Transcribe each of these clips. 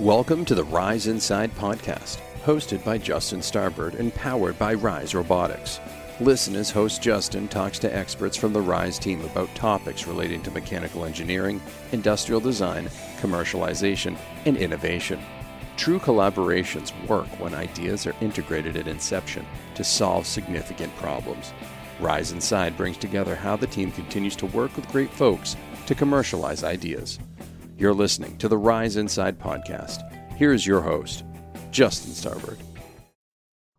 Welcome to the Rise Inside podcast, hosted by Justin Starbird and powered by Rise Robotics. Listen as host Justin talks to experts from the Rise team about topics relating to mechanical engineering, industrial design, commercialization, and innovation. True collaborations work when ideas are integrated at inception to solve significant problems. Rise Inside brings together how the team continues to work with great folks to commercialize ideas. You're listening to the Rise Inside podcast. Here's your host, Justin Starbird.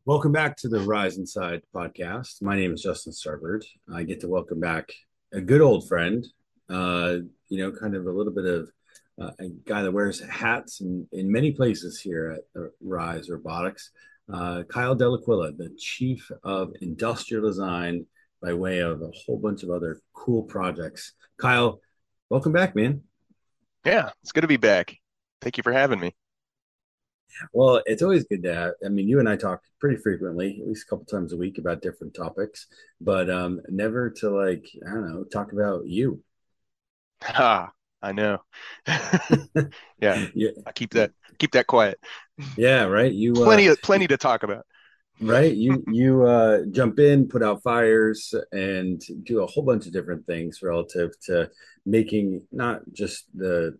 Welcome back to the Rise Inside podcast. My name is Justin Starbird. I get to welcome back a good old friend, uh, you know, kind of a little bit of uh, a guy that wears hats in, in many places here at uh, Rise Robotics. Uh, Kyle Dell'Aquila, the Chief of Industrial Design by way of a whole bunch of other cool projects. Kyle, welcome back, man. Yeah, it's good to be back. Thank you for having me. Well, it's always good to have. I mean, you and I talk pretty frequently, at least a couple times a week about different topics, but um, never to like, I don't know, talk about you. Ah, I know. yeah, yeah, I keep that keep that quiet. Yeah, right. You plenty uh, of plenty to talk about. Right. You you uh, jump in, put out fires, and do a whole bunch of different things relative to making not just the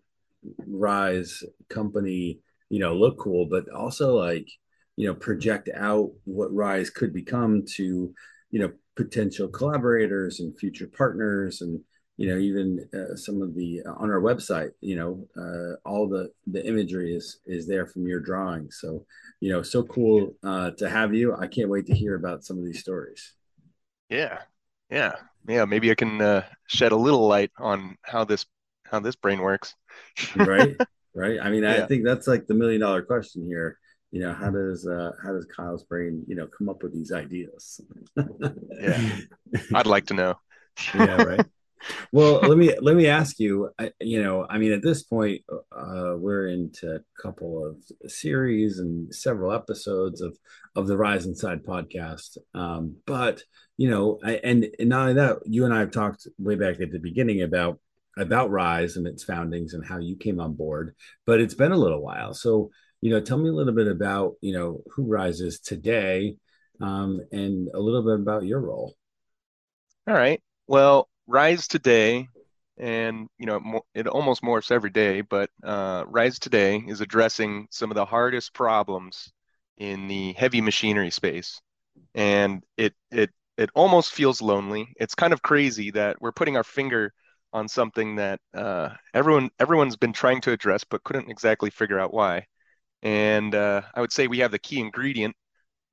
Rise company, you know, look cool, but also like you know project out what Rise could become to you know potential collaborators and future partners and you know even uh, some of the uh, on our website you know uh, all the the imagery is is there from your drawing so you know so cool uh, to have you. I can't wait to hear about some of these stories. Yeah. Yeah. Yeah. Maybe i can uh, shed a little light on how this how this brain works. Right. Right. I mean yeah. i think that's like the million dollar question here. You know how does uh how does kyle's brain you know come up with these ideas? Yeah. I'd like to know. Yeah right well let me let me ask you you know i mean at this point uh, we're into a couple of series and several episodes of of the rise inside podcast. Um, but you know I, and, and not only that you and i have talked way back at the beginning about about rise and its foundings and how you came on board but it's been a little while. So you know tell me a little bit about you know who rise is today um, and a little bit about your role. All right. Well Rise Today, and you know it almost morphs every day, but uh, Rise Today is addressing some of the hardest problems in the heavy machinery space, and it it it almost feels lonely. It's kind of crazy that we're putting our finger on something that uh, everyone everyone's been trying to address but couldn't exactly figure out why. And uh, I would say we have the key ingredient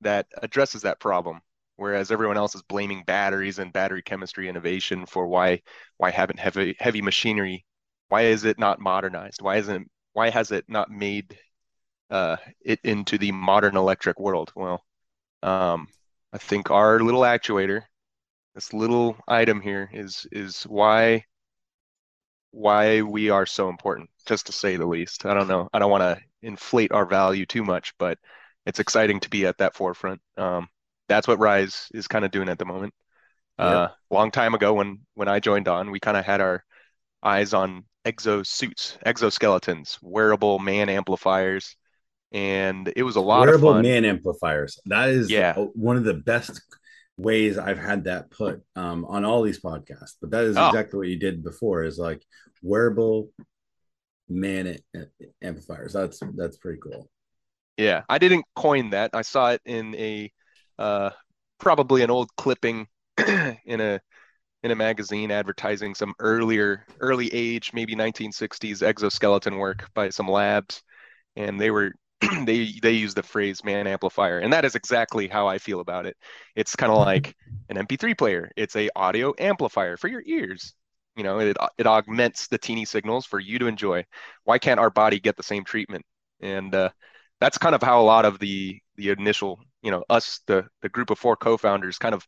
that addresses that problem whereas everyone else is blaming batteries and battery chemistry innovation for why why haven't heavy heavy machinery why is it not modernized? Why isn't why has it not made uh, it into the modern electric world? Well um, i think our little actuator this little item here is is why why we are so important just to say the least. I don't know. I don't want to inflate our value too much but it's exciting to be at that forefront. Um, that's what Rise is kind of doing at the moment. Yep. Uh, long time ago when when I joined on, we kind of had our eyes on exosuits, exoskeletons, wearable man amplifiers, and it was a lot wearable of fun. man amplifiers. That is yeah. one of the best ways I've had that put um, on all these podcasts. But that is oh. exactly what you did before. Is like wearable man amplifiers. That's that's pretty cool. Yeah, I didn't coin that. I saw it in a uh, probably an old clipping in a in a magazine advertising some earlier early age maybe 1960s exoskeleton work by some labs. And they were they they use the phrase man amplifier and that is exactly how i feel about it. It's kind of like an mp3 player. It's a audio amplifier for your ears. You know it, it augments the teeny signals for you to enjoy. Why can't our body get the same treatment? And uh, that's kind of how a lot of the the initial you know us the the group of four co-founders kind of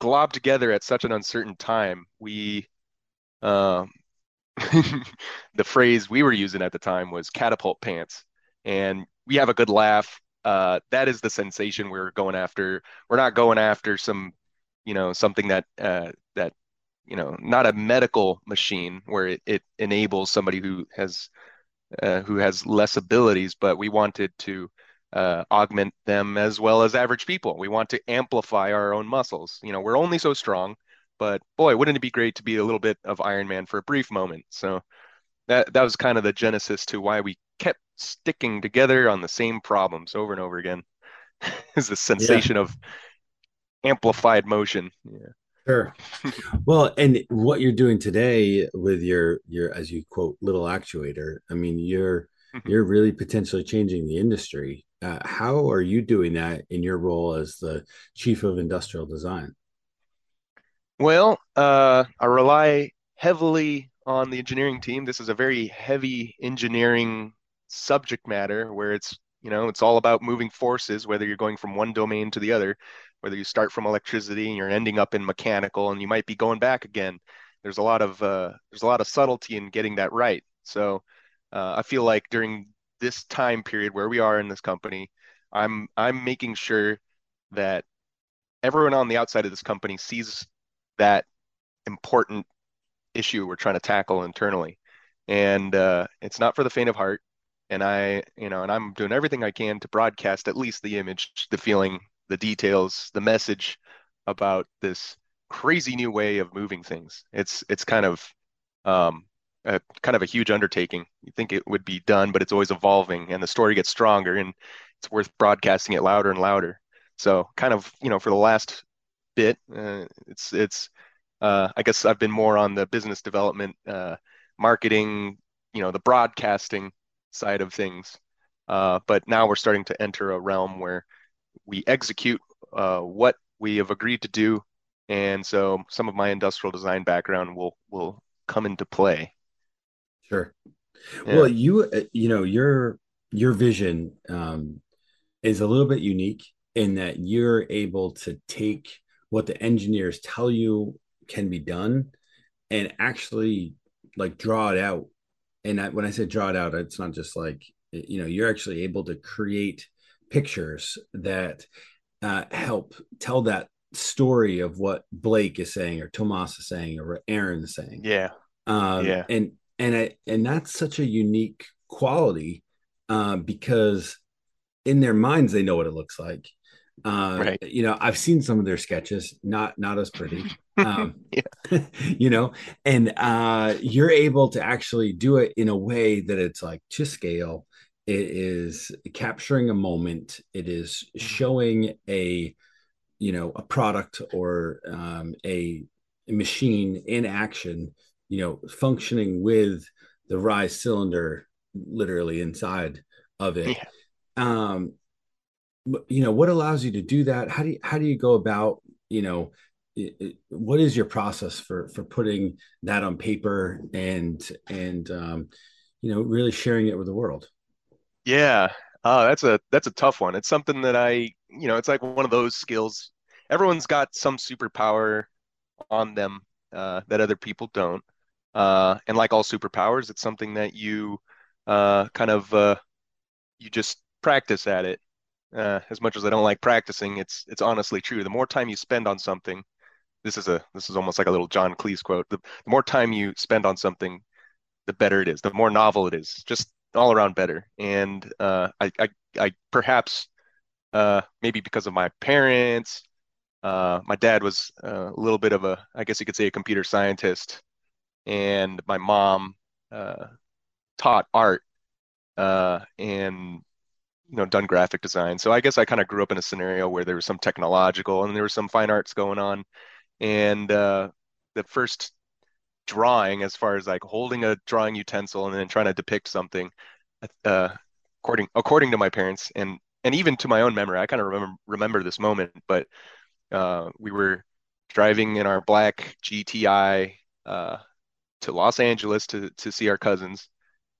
globbed together at such an uncertain time. We um the phrase we were using at the time was catapult pants. And we have a good laugh. Uh, that is the sensation we're going after. We're not going after some you know something that uh, that you know not a medical machine where it, it enables somebody who has uh, who has less abilities, but we wanted to uh, augment them as well as average people. We want to amplify our own muscles. You know, we're only so strong, but boy, wouldn't it be great to be a little bit of Iron Man for a brief moment? So that that was kind of the genesis to why we kept sticking together on the same problems over and over again. is the sensation yeah. of amplified motion. Yeah. Sure. well, and what you're doing today with your your as you quote little actuator, I mean, you're mm-hmm. you're really potentially changing the industry. Uh, how are you doing that in your role as the chief of industrial design? Well, uh, I rely heavily on the engineering team. This is a very heavy engineering subject matter where it's you know it's all about moving forces, whether you're going from one domain to the other, whether you start from electricity and you're ending up in mechanical, and you might be going back again. There's a lot of uh, there's a lot of subtlety in getting that right. So uh, I feel like during this time period where we are in this company, I'm I'm making sure that everyone on the outside of this company sees that important issue we're trying to tackle internally. And uh, it's not for the faint of heart. And I, you know, and I'm doing everything I can to broadcast at least the image, the feeling, the details, the message about this crazy new way of moving things. It's it's kind of um, a kind of a huge undertaking. You think it would be done, but it's always evolving, and the story gets stronger, and it's worth broadcasting it louder and louder. So, kind of, you know, for the last bit. Uh, it's it's uh, I guess I've been more on the business development, uh, marketing, you know, the broadcasting side of things. Uh, but now we're starting to enter a realm where we execute uh, what we have agreed to do, and so some of my industrial design background will will come into play. Sure. Yeah. Well, you uh, you know your your vision um, is a little bit unique in that you're able to take what the engineers tell you can be done and actually like draw it out and I, when i say draw it out it's not just like you know you're actually able to create pictures that uh, help tell that story of what blake is saying or tomas is saying or aaron is saying yeah um, yeah and and I, and that's such a unique quality uh, because in their minds they know what it looks like uh, right. You know, I've seen some of their sketches, not not as pretty. Um, you know, and uh, you're able to actually do it in a way that it's like to scale. It is capturing a moment. It is showing a, you know, a product or um, a machine in action. You know, functioning with the rise cylinder literally inside of it. Yeah. Um, you know what allows you to do that? How do you how do you go about you know what is your process for for putting that on paper and and um, you know really sharing it with the world? Yeah. Uh, that's a that's a tough one. It's something that i you know it's like one of those skills. Everyone's got some superpower on them uh, that other people don't uh, and like all superpowers it's something that you uh, kind of uh, you just practice at it uh, as much as I don't like practicing, it's it's honestly true. The more time you spend on something, this is a this is almost like a little John Cleese quote. The, the more time you spend on something, the better it is. The more novel it is, just all around better. And uh, I, I I perhaps maybe because of my parents, uh, my dad was a little bit of a I guess you could say a computer scientist, and my mom uh, taught art. Uh, and you know done graphic design so i guess i kind of grew up in a scenario where there was some technological and there was some fine arts going on and uh, the first drawing as far as like holding a drawing utensil and then trying to depict something uh, according according to my parents and and even to my own memory i kind of remember remember this moment but uh, we were driving in our black gti uh, to los angeles to to see our cousins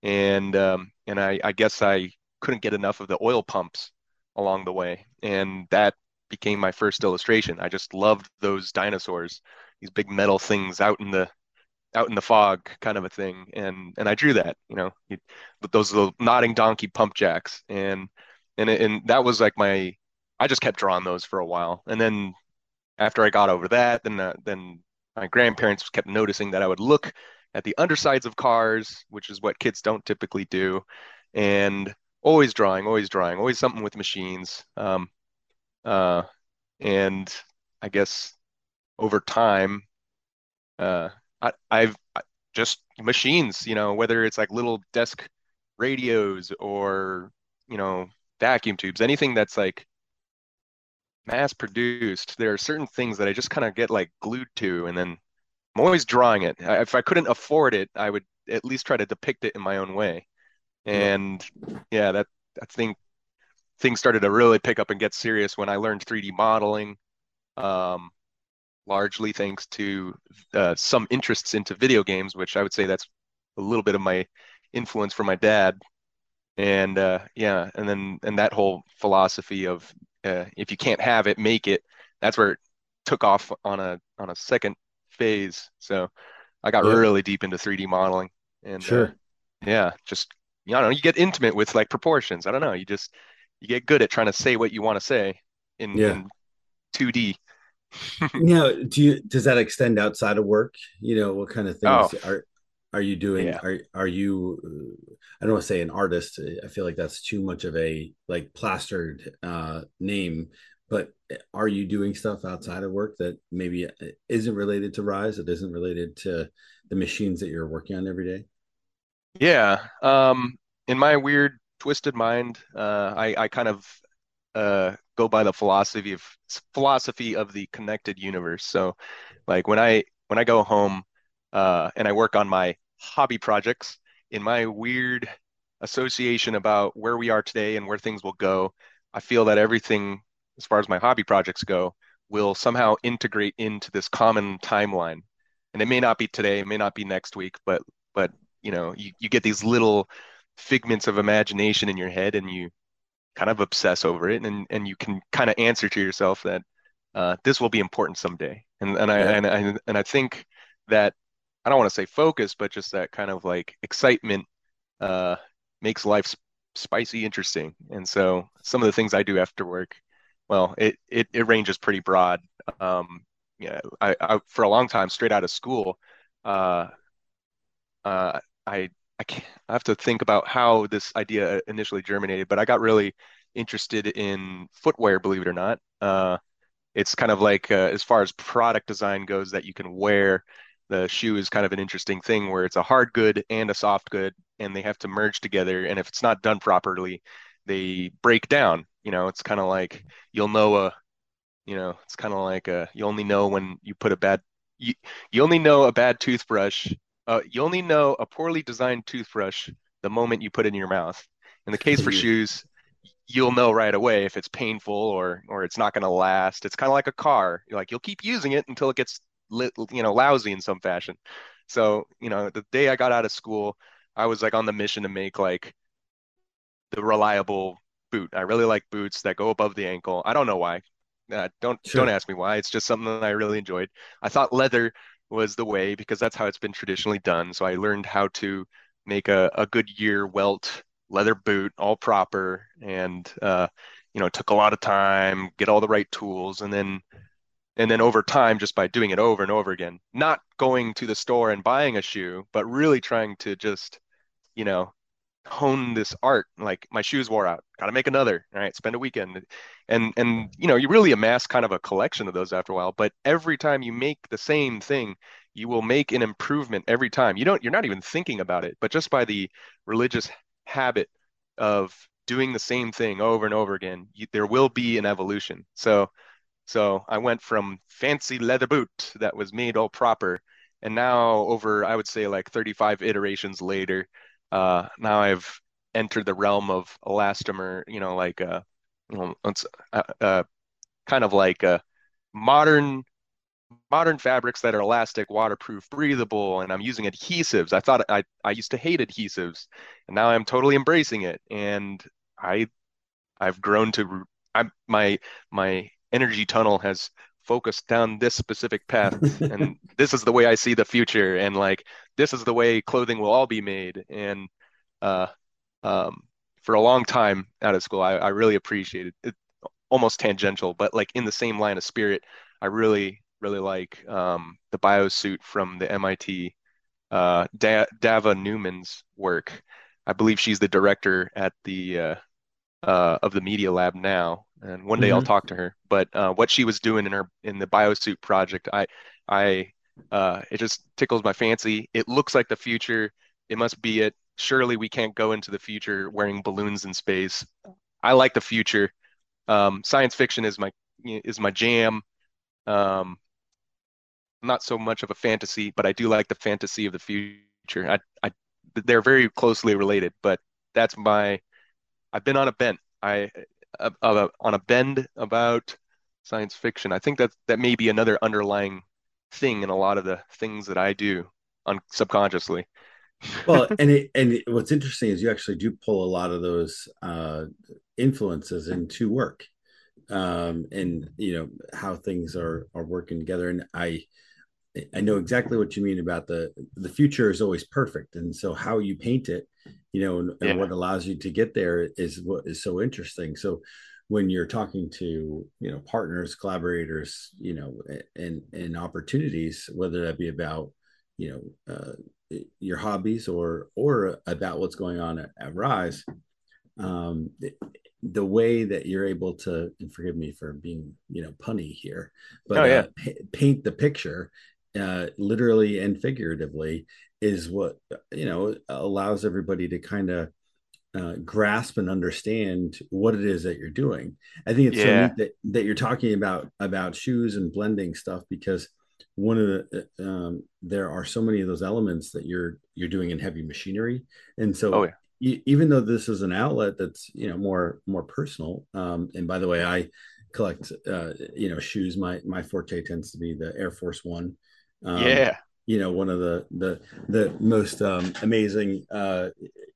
and um, and I, I guess I couldn't get enough of the oil pumps along the way. And that became my first illustration. I just loved those dinosaurs, these big metal things out in the out in the fog kind of a thing. And and I drew that, you know, those little nodding donkey pump jacks. And and and that was like my I just kept drawing those for a while. And then after I got over that, then uh, then my grandparents kept noticing that I would look at the undersides of cars, which is what kids don't typically do, and always drawing, always drawing, always something with machines. Um, uh, and I guess over time, uh, I, I've just machines, you know, whether it's like little desk radios or, you know, vacuum tubes, anything that's like mass produced, there are certain things that I just kind of get like glued to, and then I'm always drawing it. If I couldn't afford it, I would at least try to depict it in my own way. And yeah, that I think things started to really pick up and get serious when I learned 3D modeling. Um, largely thanks to uh, some interests into video games, which I would say that's a little bit of my influence from my dad. And uh, yeah, and then and that whole philosophy of uh, if you can't have it, make it. That's where it took off on a on a second phase. So I got yeah. really deep into 3D modeling, and uh, sure, yeah, just you know, you get intimate with like proportions. I don't know, you just you get good at trying to say what you want to say in, yeah. in 2D now, do you does that extend outside of work? You know, what kind of things oh. are are you doing? Yeah. Are are you? Uh, I don't want to say an artist. I feel like that's too much of a like plastered uh, name. But are you doing stuff outside of work that maybe isn't related to Rise? That isn't related to the machines that you're working on every day? Yeah. Um, in my weird, twisted mind, uh, I I kind of uh, go by the philosophy of philosophy of the connected universe. So, like when I when I go home uh, and I work on my hobby projects, in my weird association about where we are today and where things will go, I feel that everything, as far as my hobby projects go, will somehow integrate into this common timeline. And it may not be today, it may not be next week, but but you know, you, you get these little figments of imagination in your head and you kind of obsess over it. And and you can kind of answer to yourself that uh, this will be important someday. And and I, and I and I think that I don't want to say focus but just that kind of like excitement uh, makes life spicy interesting and so some of the things I do after work well it it, it ranges pretty broad um, yeah I, I for a long time straight out of school uh, uh, I I can't, I have to think about how this idea initially germinated, but I got really interested in footwear, believe it or not. Uh, it's kind of like uh, as far as product design goes that you can wear. The shoe is kind of an interesting thing where it's a hard good and a soft good, and they have to merge together. And if it's not done properly, they break down. You know, it's kind of like you'll know a, you know, it's kind of like a, you only know when you put a bad, you, you only know a bad toothbrush uh, you only know a poorly designed toothbrush the moment you put it in your mouth. In the case for shoes, you'll know right away if it's painful or or it's not going to last. It's kind of like a car. You're like you'll keep using it until it gets you know, lousy in some fashion. So, you know, the day I got out of school, I was like on the mission to make like the reliable boot. I really like boots that go above the ankle. I don't know why. Uh, don't sure. don't ask me why. It's just something that I really enjoyed. I thought leather was the way because that's how it's been traditionally done. So I learned how to make a, a good year welt leather boot all proper and uh, you know took a lot of time get all the right tools and then and then over time just by doing it over and over again not going to the store and buying a shoe but really trying to just you know hone this art. Like my shoes wore out. Gotta make another. All right spend a weekend. And and you know you really amass kind of a collection of those after a while but every time you make the same thing you will make an improvement every time. You don't you're not even thinking about it but just by the religious habit of doing the same thing over and over again you, there will be an evolution. So so i went from fancy leather boot that was made all proper and now over i would say like 35 iterations later uh, now I've entered the realm of elastomer, you know, like uh, you know, it's uh, uh, kind of like uh, modern modern fabrics that are elastic, waterproof, breathable, and I'm using adhesives. I thought I I used to hate adhesives, and now I'm totally embracing it. And I I've grown to I'm my my energy tunnel has focused down this specific path and this is the way I see the future and like this is the way clothing will all be made and uh um for a long time out of school I, I really appreciated it almost tangential but like in the same line of spirit I really really like um the biosuit from the MIT uh, da- Dava Newman's work. I believe she's the director at the uh, uh, of the Media Lab now, and one day mm-hmm. I'll talk to her. But uh, what she was doing in her in the biosuit project, I I uh, it just tickles my fancy. It looks like the future. It must be it. Surely we can't go into the future wearing balloons in space. I like the future. Um, science fiction is my is my jam. Um, not so much of a fantasy, but I do like the fantasy of the future. I, I, they're very closely related, but that's my. I've been on a bent. I, uh, uh, on a bend about science fiction. I think that that may be another underlying thing in a lot of the things that I do on subconsciously. well, and it, and it, what's interesting is you actually do pull a lot of those uh, influences into work, um, and you know how things are are working together. And I I know exactly what you mean about the the future is always perfect, and so how you paint it, you know, and, yeah. and what allows you to get there is what is so interesting. So when you're talking to you know partners, collaborators, you know, and and opportunities, whether that be about you know uh, your hobbies or or about what's going on at, at Rise, um, the way that you're able to and forgive me for being you know punny here but oh, yeah. uh, p- paint the picture uh, literally and figuratively, is what you know allows everybody to kind of uh, grasp and understand what it is that you're doing. I think it's yeah. so neat that, that you're talking about about shoes and blending stuff because one of the uh, um, there are so many of those elements that you're you're doing in heavy machinery, and so oh, yeah. even though this is an outlet that's you know more more personal. Um, and by the way, I collect uh, you know shoes. My my forte tends to be the Air Force One. Um, yeah. You know, one of the the the most um, amazing uh,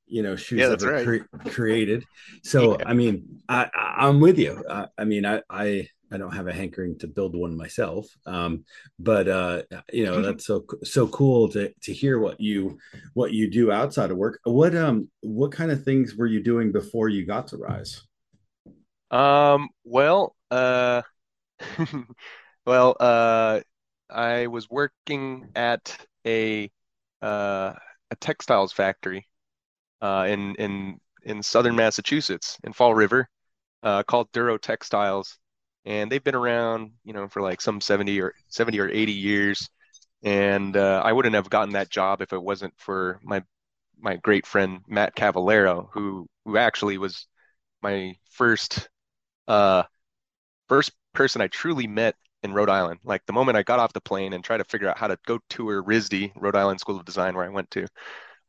you know shoes yeah, ever right. cre- created. So yeah. I mean, I, I'm with you. I, I mean, I, I I don't have a hankering to build one myself, um, but uh, you know that's so so cool to to hear what you what you do outside of work. What um what kind of things were you doing before you got to Rise? Um. Well. Uh. well. Uh. I was working at a uh, a textiles factory uh, in in in southern Massachusetts in Fall River uh, called Duro Textiles, and they've been around, you know, for like some 70 or 70 or 80 years. And uh, I wouldn't have gotten that job if it wasn't for my my great friend Matt Cavallero, who who actually was my first uh, first person I truly met in Rhode Island. Like the moment I got off the plane and tried to figure out how to go tour RISD, Rhode Island School of Design, where I went to,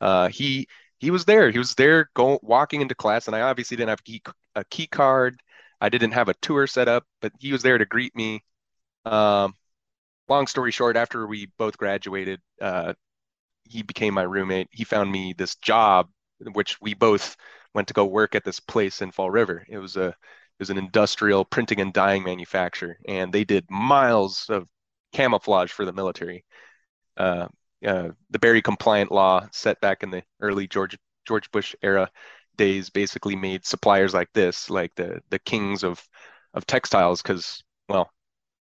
uh, he he was there. He was there, going walking into class, and I obviously didn't have a key, a key card. I didn't have a tour set up, but he was there to greet me. Um, long story short, after we both graduated, uh, he became my roommate. He found me this job, which we both went to go work at this place in Fall River. It was a is an industrial printing and dyeing manufacturer, and they did miles of camouflage for the military. Uh, uh, the Berry compliant law set back in the early George George Bush era days basically made suppliers like this like the the kings of of textiles because well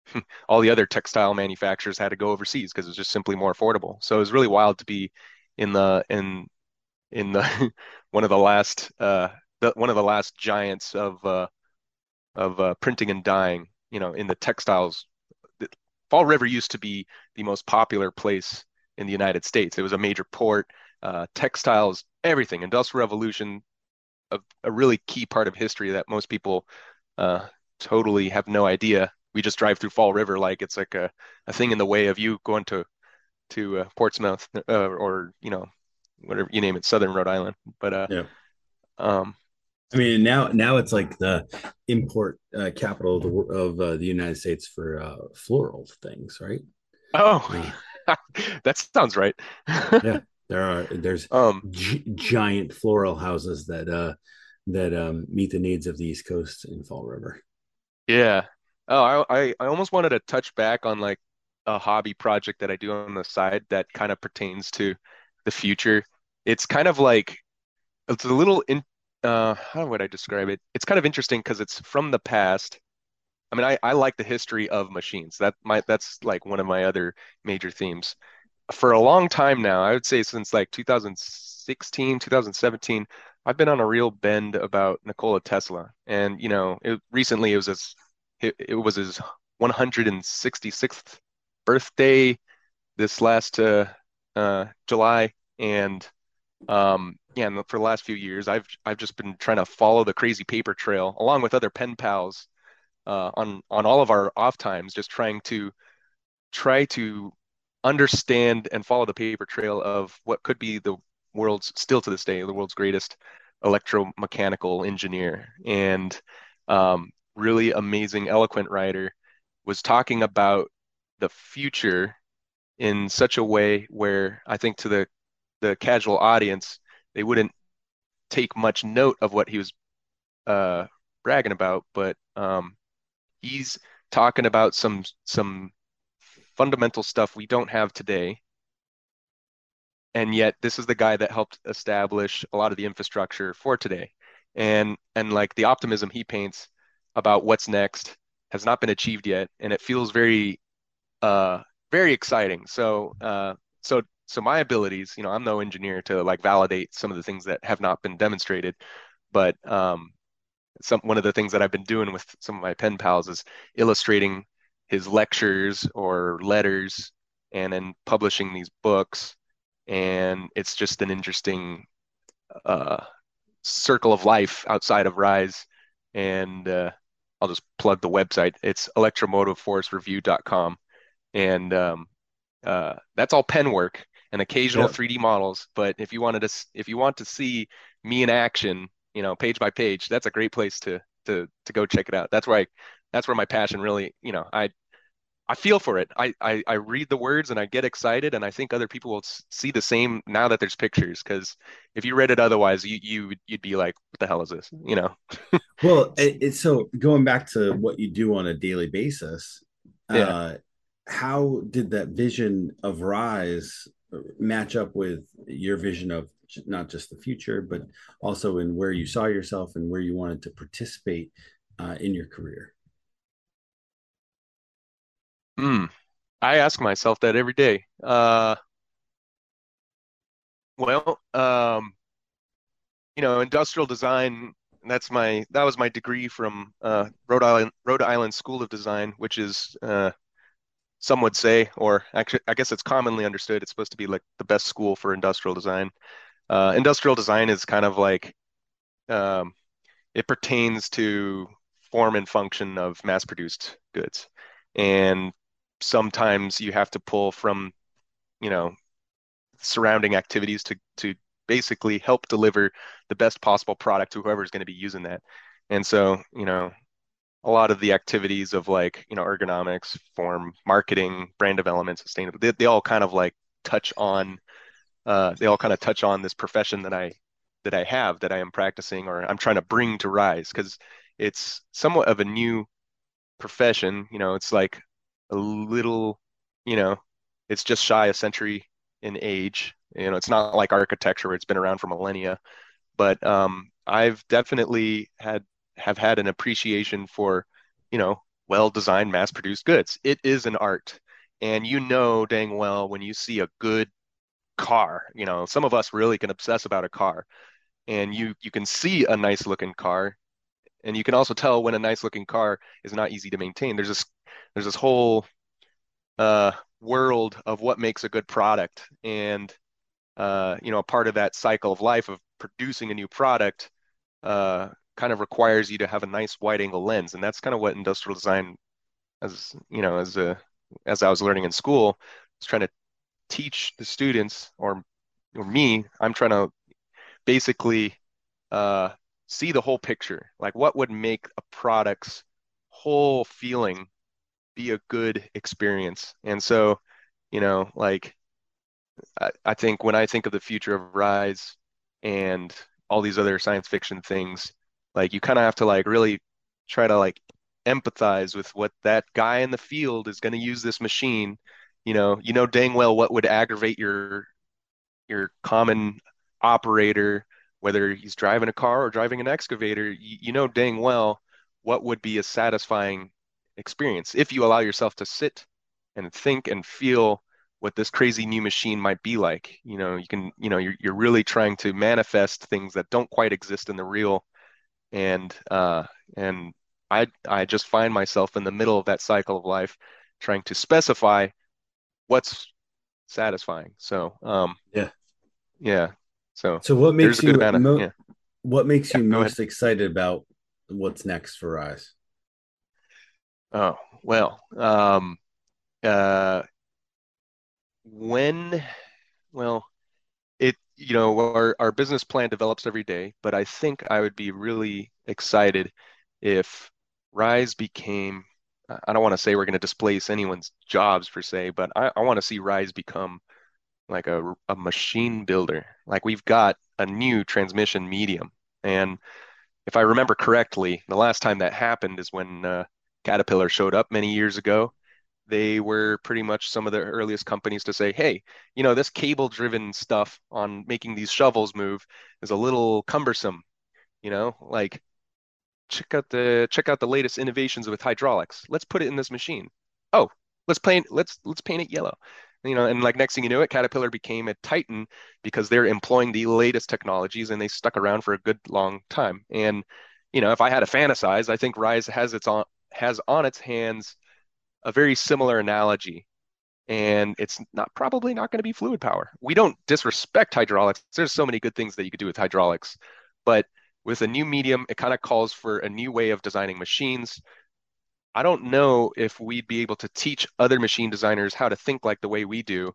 all the other textile manufacturers had to go overseas because it was just simply more affordable. So it was really wild to be in the in in the one of the last uh the, one of the last giants of uh of uh, printing and dyeing, you know, in the textiles. Fall River used to be the most popular place in the United States. It was a major port, uh, textiles, everything, industrial revolution, a, a, really key part of history that most people uh, totally have no idea. We just drive through Fall River like it's like a, a thing in the way of you going to to uh, Portsmouth uh, or you know whatever you name it, Southern Rhode Island. But uh, yeah. um, I mean, now now it's like the import uh, capital of the, of uh, the United States for uh, floral things, right? Oh, that sounds right. yeah, there are there's um, g- giant floral houses that uh, that um, meet the needs of the East Coast in Fall River. Yeah. Oh, I I almost wanted to touch back on like a hobby project that I do on the side that kind of pertains to the future. It's kind of like it's a little in, uh, how would I describe it? It's kind of interesting because it's from the past. I mean, I, I like the history of machines. That my that's like one of my other major themes. for a long time now, I would say since like 2016, 2017, I've been on a real bend about Nikola Tesla. And, you know, it, recently it was his, it, it was his 166th birthday this last uh, uh, July. And um, yeah, and for the last few years, I've I've just been trying to follow the crazy paper trail along with other pen pals uh, on on all of our off times, just trying to try to understand and follow the paper trail of what could be the world's still to this day the world's greatest electromechanical engineer. And um, really amazing eloquent writer was talking about the future in such a way where I think to the the casual audience they wouldn't take much note of what he was uh, bragging about, but um, he's talking about some some fundamental stuff we don't have today. And yet this is the guy that helped establish a lot of the infrastructure for today. And and like the optimism he paints about what's next has not been achieved yet and it feels very uh very exciting. So uh so so my abilities, you know, I'm no engineer to like validate some of the things that have not been demonstrated, but um some one of the things that I've been doing with some of my pen pals is illustrating his lectures or letters and then publishing these books and it's just an interesting uh, circle of life outside of rise and uh, i'll just plug the website. It's electromotiveforcereview.com and um, uh, that's all pen work and occasional yep. 3d models but if you wanted to if you want to see me in action you know page by page that's a great place to to to go check it out that's where i that's where my passion really you know i I feel for it. I, I, I read the words and I get excited, and I think other people will see the same now that there's pictures. Because if you read it otherwise, you you you'd be like, "What the hell is this?" You know. well, it's so going back to what you do on a daily basis. Yeah. Uh, how did that vision of Rise match up with your vision of not just the future, but also in where you saw yourself and where you wanted to participate uh, in your career? Hmm. I ask myself that every day. Uh, well, um, you know, industrial design, that's my that was my degree from uh, Rhode Island Rhode Island School of Design, which is uh, some would say, or actually, I guess it's commonly understood, it's supposed to be like the best school for industrial design. Uh, industrial design is kind of like um, it pertains to form and function of mass-produced goods, and sometimes you have to pull from, you know, surrounding activities to to basically help deliver the best possible product to whoever is going to be using that. And so, you know, a lot of the activities of like, you know, ergonomics, form, marketing, brand development, sustainable, they, they all kind of like touch on, uh, they all kind of touch on this profession that I, that I have, that I am practicing or I'm trying to bring to rise because it's somewhat of a new profession. You know, it's like a little, you know, it's just shy a century in age. You know, it's not like architecture it's been around for millennia, but um, I've definitely had have had an appreciation for, you know, well-designed, mass-produced goods. It is an art, and you know dang well when you see a good car. You know, some of us really can obsess about a car, and you you can see a nice-looking car, and you can also tell when a nice-looking car is not easy to maintain. There's this there's this whole uh, world of what makes a good product, and uh, you know, a part of that cycle of life of producing a new product uh, kind of requires you to have a nice wide angle lens, and that's kind of what industrial design, as you know, as a as I was learning in school, was trying to teach the students or or me. I'm trying to basically uh, see the whole picture, like what would make a product's whole feeling be a good experience. And so, you know, like I, I think when I think of the future of Rise and all these other science fiction things, like you kind of have to like really try to like empathize with what that guy in the field is going to use this machine. You know, you know dang well what would aggravate your your common operator, whether he's driving a car or driving an excavator. You, you know dang well what would be a satisfying experience if you allow yourself to sit and think and feel what this crazy new machine might be like. You know, you can, you know, you're you're really trying to manifest things that don't quite exist in the real, and uh, and I I just find myself in the middle of that cycle of life, trying to specify what's satisfying. So um, yeah, yeah. So so what makes you of, mo- yeah. what makes you most ahead. excited about what's next for Rise? Oh well, um, uh, when, well, you know our our business plan develops every day, but I think I would be really excited if Rise became. I don't want to say we're going to displace anyone's jobs per se, but I, I want to see Rise become like a, a machine builder. Like we've got a new transmission medium. And if I remember correctly, the last time that happened is when uh, Caterpillar showed up many years ago. They were pretty much some of the earliest companies to say, hey, you know, this cable driven stuff on making these shovels move is a little cumbersome. You know, like check out the check out the latest innovations with hydraulics. Let's put it in this machine. Oh, let's paint let's let's paint it yellow you know and like next thing you know it caterpillar became a titan because they're employing the latest technologies and they stuck around for a good long time and you know if i had to fantasize i think rise has its on has on its hands a very similar analogy and it's not probably not going to be fluid power we don't disrespect hydraulics there's so many good things that you could do with hydraulics but with a new medium it kind of calls for a new way of designing machines I don't know if we'd be able to teach other machine designers how to think like the way we do.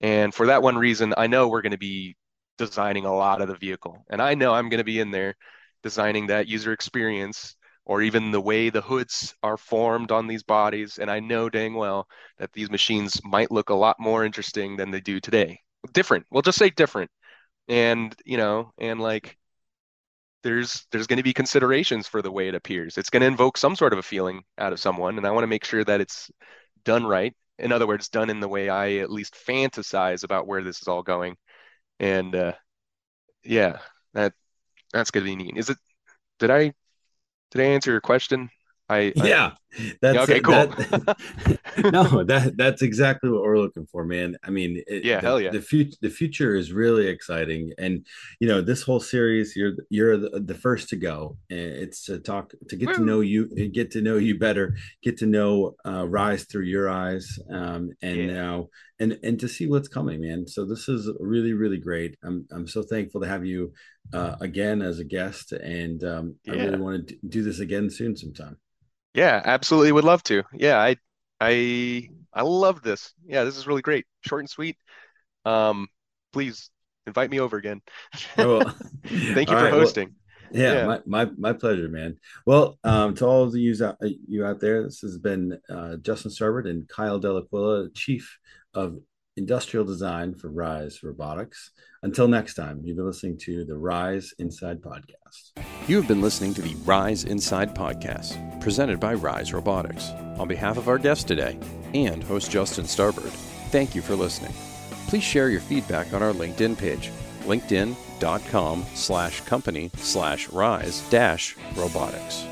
And for that one reason, I know we're going to be designing a lot of the vehicle. And I know I'm going to be in there designing that user experience or even the way the hoods are formed on these bodies. And I know dang well that these machines might look a lot more interesting than they do today. Different. We'll just say different. And, you know, and like there's there's going to be considerations for the way it appears. It's going to invoke some sort of a feeling out of someone, and I want to make sure that it's done right. In other words, done in the way I at least fantasize about where this is all going. And uh, yeah, that that's going to be neat. Is it? Did I did I answer your question? I, yeah, that's okay. Cool. That, no, that that's exactly what we're looking for, man. I mean, it, yeah, the, hell yeah. The future, the future is really exciting, and you know, this whole series, you're you're the, the first to go. It's to talk, to get Woo. to know you, get to know you better, get to know uh, Rise through your eyes, um, and yeah. now and and to see what's coming, man. So this is really really great. I'm I'm so thankful to have you uh, again as a guest, and um, yeah. I really want to do this again soon sometime. Yeah, absolutely would love to. Yeah, I I I love this. Yeah, this is really great. Short and sweet. Um, please invite me over again. Well, Thank you for right, hosting. Well, yeah, yeah, My, my my pleasure, man. Well, um, to all of you out you out there, this has been uh, Justin Starbird and Kyle Dell'Aquila, Chief of Industrial Design for Rise Robotics. Until next time, you've been listening to the Rise Inside Podcast. You have been listening to the Rise Inside Podcast, presented by Rise Robotics. On behalf of our guest today and host Justin Starbird, thank you for listening. Please share your feedback on our LinkedIn page, linkedin.com slash company slash rise dash robotics.